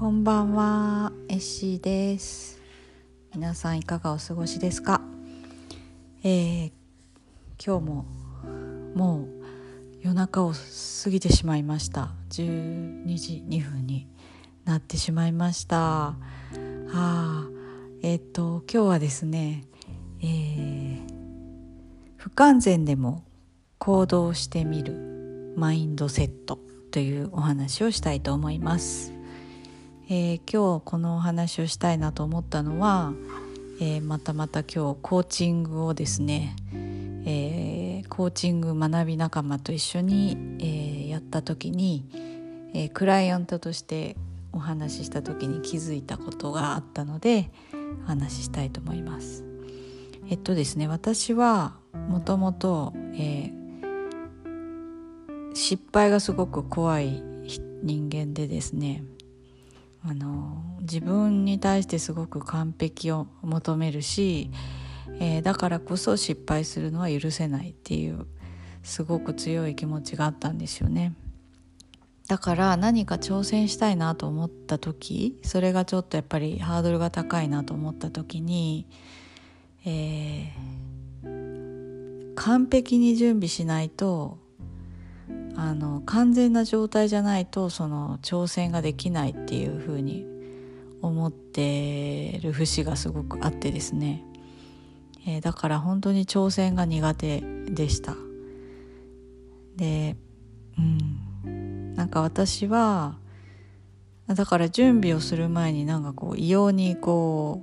こんばんは、エッシーです。皆さんいかがお過ごしですか？えー今日ももう夜中を過ぎてしまいました。12時2分になってしまいました。はあ、えっ、と今日はですね、えー不完全でも行動してみるマインドセットというお話をしたいと思います。えー今日このお話をしたいなと思ったのは、えーまたまた今日コーチングをですね、えーコーチング学び仲間と一緒に、えーやった時に、えークライアントとしてお話しした時に気づいたことがあったのでお話ししたいと思います。えっとですね私はもともと失敗がすごく怖い人間でですねあの自分に対してすごく完璧を求めるし、えーだからこそ失敗するのは許せないっていうすごく強い気持ちがあったんですよね。だから何か挑戦したいなと思った時それがちょっとやっぱりハードルが高いなと思った時に、えー完璧に準備しないとあの完全な状態じゃないとその挑戦ができないっていうふうに思ってる節がすごくあってですね、えーだから本当に挑戦が苦手でした。でうん。なんか私はだから準備をする前になんかこう異様にこ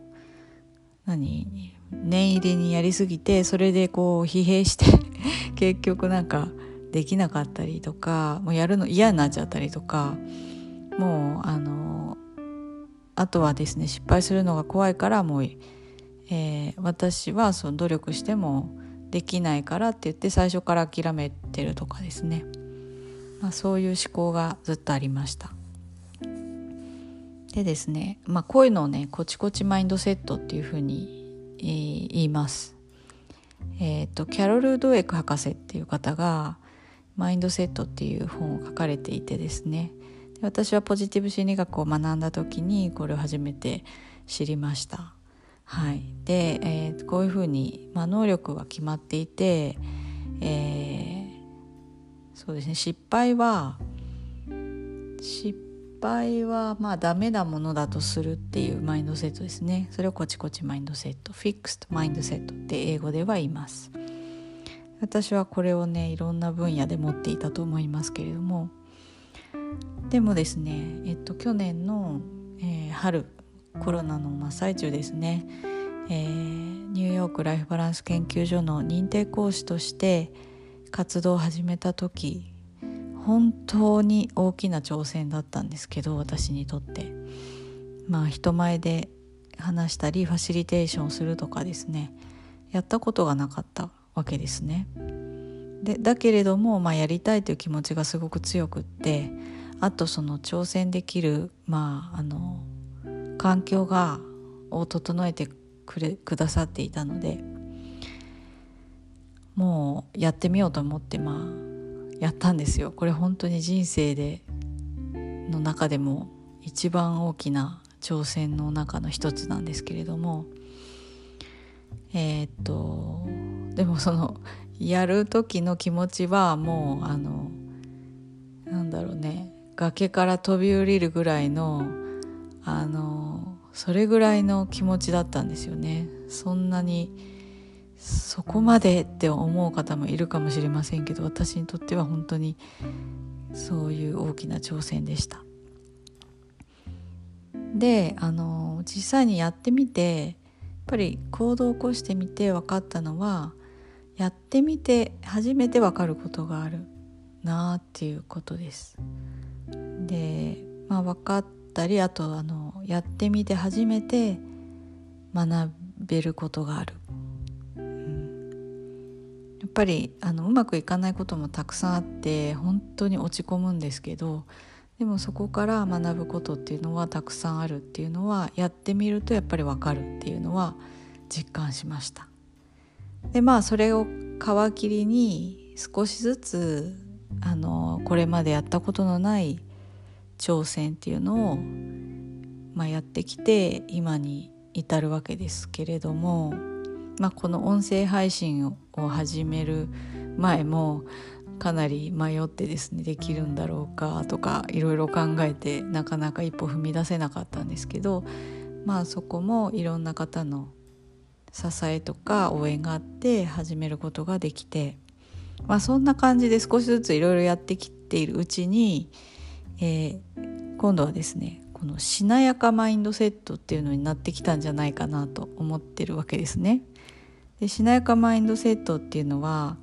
う何？念入りにやりすぎてそれでこう疲弊して 結局なんかできなかったりとかもうやるの嫌になっちゃったりとかもうあのあとはですね失敗するのが怖いからもう、えー私はその努力してもできないからって言って最初から諦めてるとかですね、まあ、そういう思考がずっとありました。でですね、まあ、こういうのをねコチコチマインドセットっていうふうに、えー言います。えっ、とキャロル・ドエク博士っていう方が「マインドセット」っていう本を書かれていてですね。で私はポジティブ心理学を学んだ時にこれを初めて知りました。はい、で、えーこういうふうに、まあ、能力が決まっていて、えーそうですね。失敗は失敗はまあダメなものだとするっていうマインドセットですね。それをコチコチマインドセットフィックストマインドセットって英語では言います。私はこれをねいろんな分野で持っていたと思いますけれども。でもですねえっと去年の、えー春コロナの真っ最中ですね、えーニューヨークライフバランス研究所の認定講師として活動を始めた時本当に大きな挑戦だったんですけど私にとって。まあ人前で話したりファシリテーションするとかですねやったことがなかったわけですね。でだけれども、まあ、やりたいという気持ちがすごく強くってあとその挑戦できる、まあ、あの環境がを整えてくれくださっていたのでもうやってみようと思ってまあやったんですよ。これ本当に人生での中でも一番大きな挑戦の中の一つなんですけれどもえーっとでもそのやる時の気持ちはもうあのなんだろうね崖から飛び降りるぐらいのあのそれぐらいの気持ちだったんですよね。そんなにそこまでって思う方もいるかもしれませんけど私にとっては本当にそういう大きな挑戦でした。であの実際にやってみてやっぱり行動を起こしてみて分かったのはやってみて初めて分かることがあるなあっていうことです。で、まあ、分かったりあとあのやってみて初めて学べることがある。うんやっぱりあのうまくいかないこともたくさんあって本当に落ち込むんですけどでもそこから学ぶことっていうのはたくさんあるっていうのはやってみるとやっぱりわかるっていうのは実感しました。でまあそれを皮切りに少しずつあのこれまでやったことのない挑戦っていうのをまあ、やってきて今に至るわけですけれども、まあ、この音声配信を始める前もかなり迷ってですねできるんだろうかとかいろいろ考えてなかなか一歩踏み出せなかったんですけどまあそこもいろんな方の支えとか応援があって始めることができて、まあ、そんな感じで少しずついろいろやってきているうちに、えー、今度はですねこのしなやかマインドセットっていうのになってきたんじゃないかなと思ってるわけですね。でしなやかマインドセットっていうのは、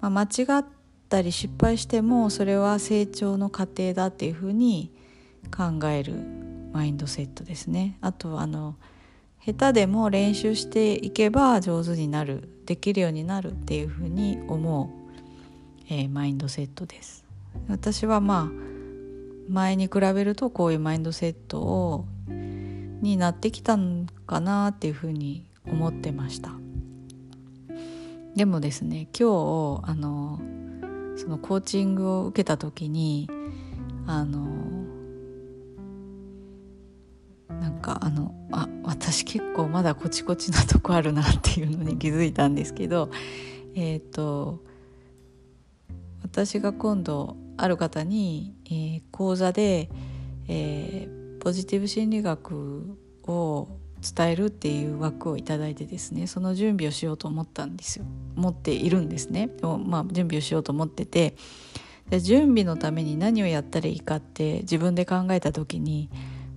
まあ、間違ったり失敗してもそれは成長の過程だっていうふうに考えるマインドセットですね。あとあの下手でも練習していけば上手になるできるようになるっていうふうに思う、えー、マインドセットです。私はまあ前に比べるとこういうマインドセットをになってきたんかなっていうふうに思ってました。でもですね今日あのそのコーチングを受けた時にあのなんかあのあ私結構まだコチコチなとこあるなっていうのに気づいたんですけどえっ、と私が今度ある方に、えー、講座で、えー、ポジティブ心理学を伝えるっていう枠を頂いてですねその準備をしようと思ったんですよ。持っているんですね。で、まあ、準備をしようと思っててで準備のために何をやったらいいかって自分で考えた時に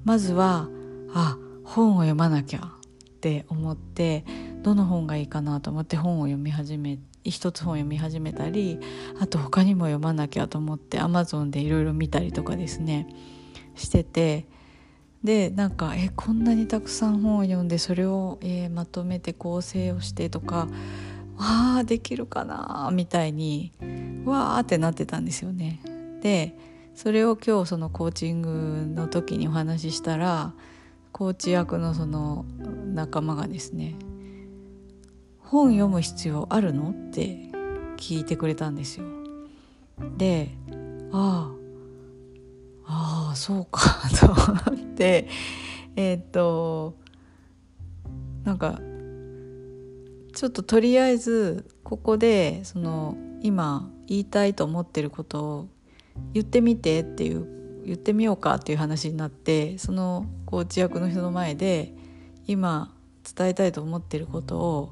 まずはあ本を読まなきゃって思ってどの本がいいかなと思って本を読み始め一つ本を読み始めたりあと他にも読まなきゃと思ってアマゾンでいろいろ見たりとかですねしててでなんかえこんなにたくさん本を読んでそれを、えー、まとめて構成をしてとかわあできるかなみたいにわーってなってたんですよね。でそれを今日そのコーチングの時にお話ししたらコーチ役のその仲間がですね「本読む必要あるの?」って聞いてくれたんですよ。でああああそうか と思ってえー、っとなんかちょっととりあえずここでその今言いたいと思ってることを言ってみてっていう言ってみようかっていう話になってそのコーチ役の人の前で今伝えたいと思ってることを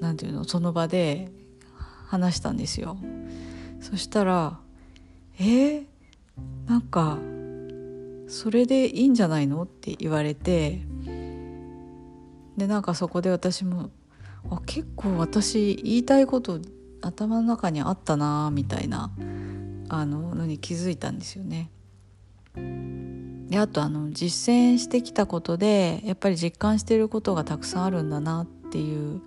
何て言うのその場で話したんですよ。そしたら「えー、なんかそれでいいんじゃないの?」って言われてでなんかそこで私もあ結構私言いたいこと頭の中にあったなみたいなあののに気づいたんですよね。であとあの実践してきたことでやっぱり実感していることがたくさんあるんだなっていう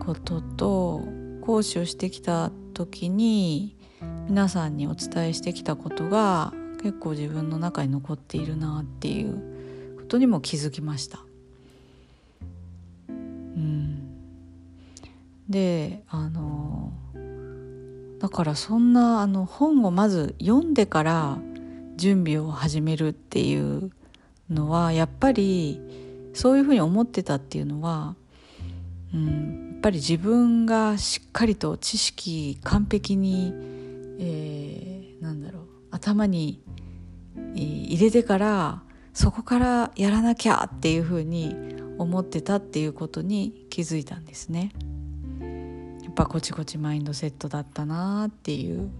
ことと講師をしてきた時に皆さんにお伝えしてきたことが結構自分の中に残っているなっていうことにも気づきました。うん、であのだからそんなあの本をまず読んでから準備を始めるっていうのはやっぱりそういうふうに思ってたっていうのは、うん、やっぱり自分がしっかりと知識完璧に、えー、なんだろう頭に、えー、入れてからそこからやらなきゃっていうふうに思ってたっていうことに気づいたんですね。やっぱこちこちマインドセットだったなっていう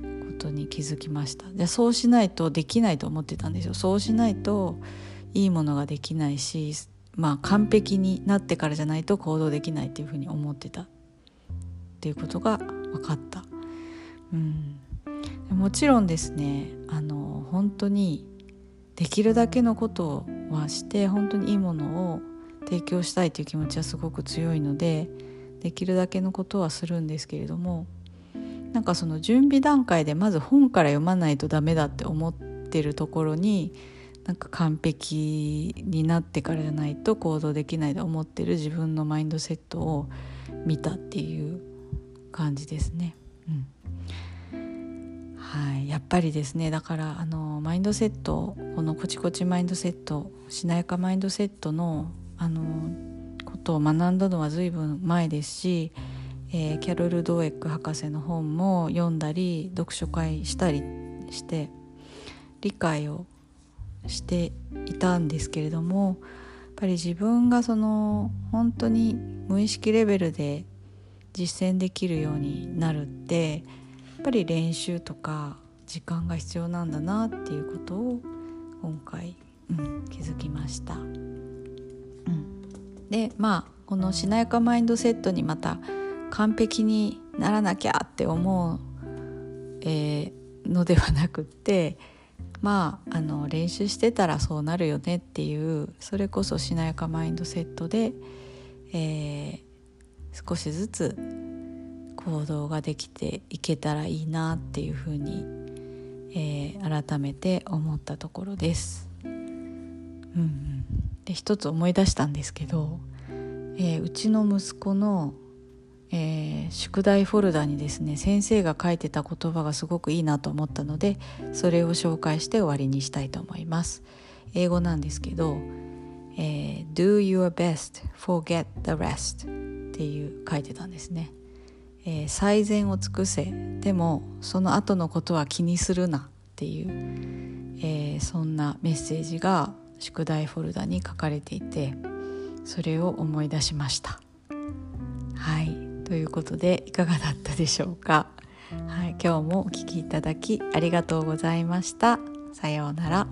ことに気づきました。でそうしないとできないと思ってたんですよ。そうしないといいものができないしまあ完璧になってからじゃないと行動できないっていうふうに思ってた。っていうことが分かった、うん、もちろんですねあの本当にできるだけのことはして本当にいいものを提供したいという気持ちはすごく強いのでできるだけのことはするんですけれどもなんかその準備段階でまず本から読まないとダメだって思ってるところになんか完璧になってからじゃないと行動できないと思ってる自分のマインドセットを見たっていう感じですね。うんはい、やっぱりですねだからあのマインドセットこのコチコチマインドセットしなやかマインドセットのあのことを学んだのは随分前ですし、えー、キャロル・ドーエック博士の本も読んだり読書会したりして理解をしていたんですけれどもやっぱり自分がその本当に無意識レベルで実践できるようになるってやっぱり練習とか時間が必要なんだなっていうことを今回、うん、気づきました。うん、でまあこのしなやかマインドセットにまた完璧にならなきゃって思う、えー、のではなくって まああの練習してたらそうなるよねっていうそれこそしなやかマインドセットで、えー、少しずつ行動ができていけたらいいなっていうふうに、えー、改めて思ったところです。うん、で一つ思い出したんですけど、えー、うちの息子の、えー、宿題フォルダにですね先生が書いてた言葉がすごくいいなと思ったのでそれを紹介して終わりにしたいと思います。英語なんですけど、えー、Do your best, forget the rest っていう書いてたんですね、えー、最善を尽くせでもその後のことは気にするなっていう、えー、そんなメッセージが宿題フォルダに書かれていてそれを思い出しました。はい。ということでいかがだったでしょうか？はい、今日もお聴きいただきありがとうございました。さようなら。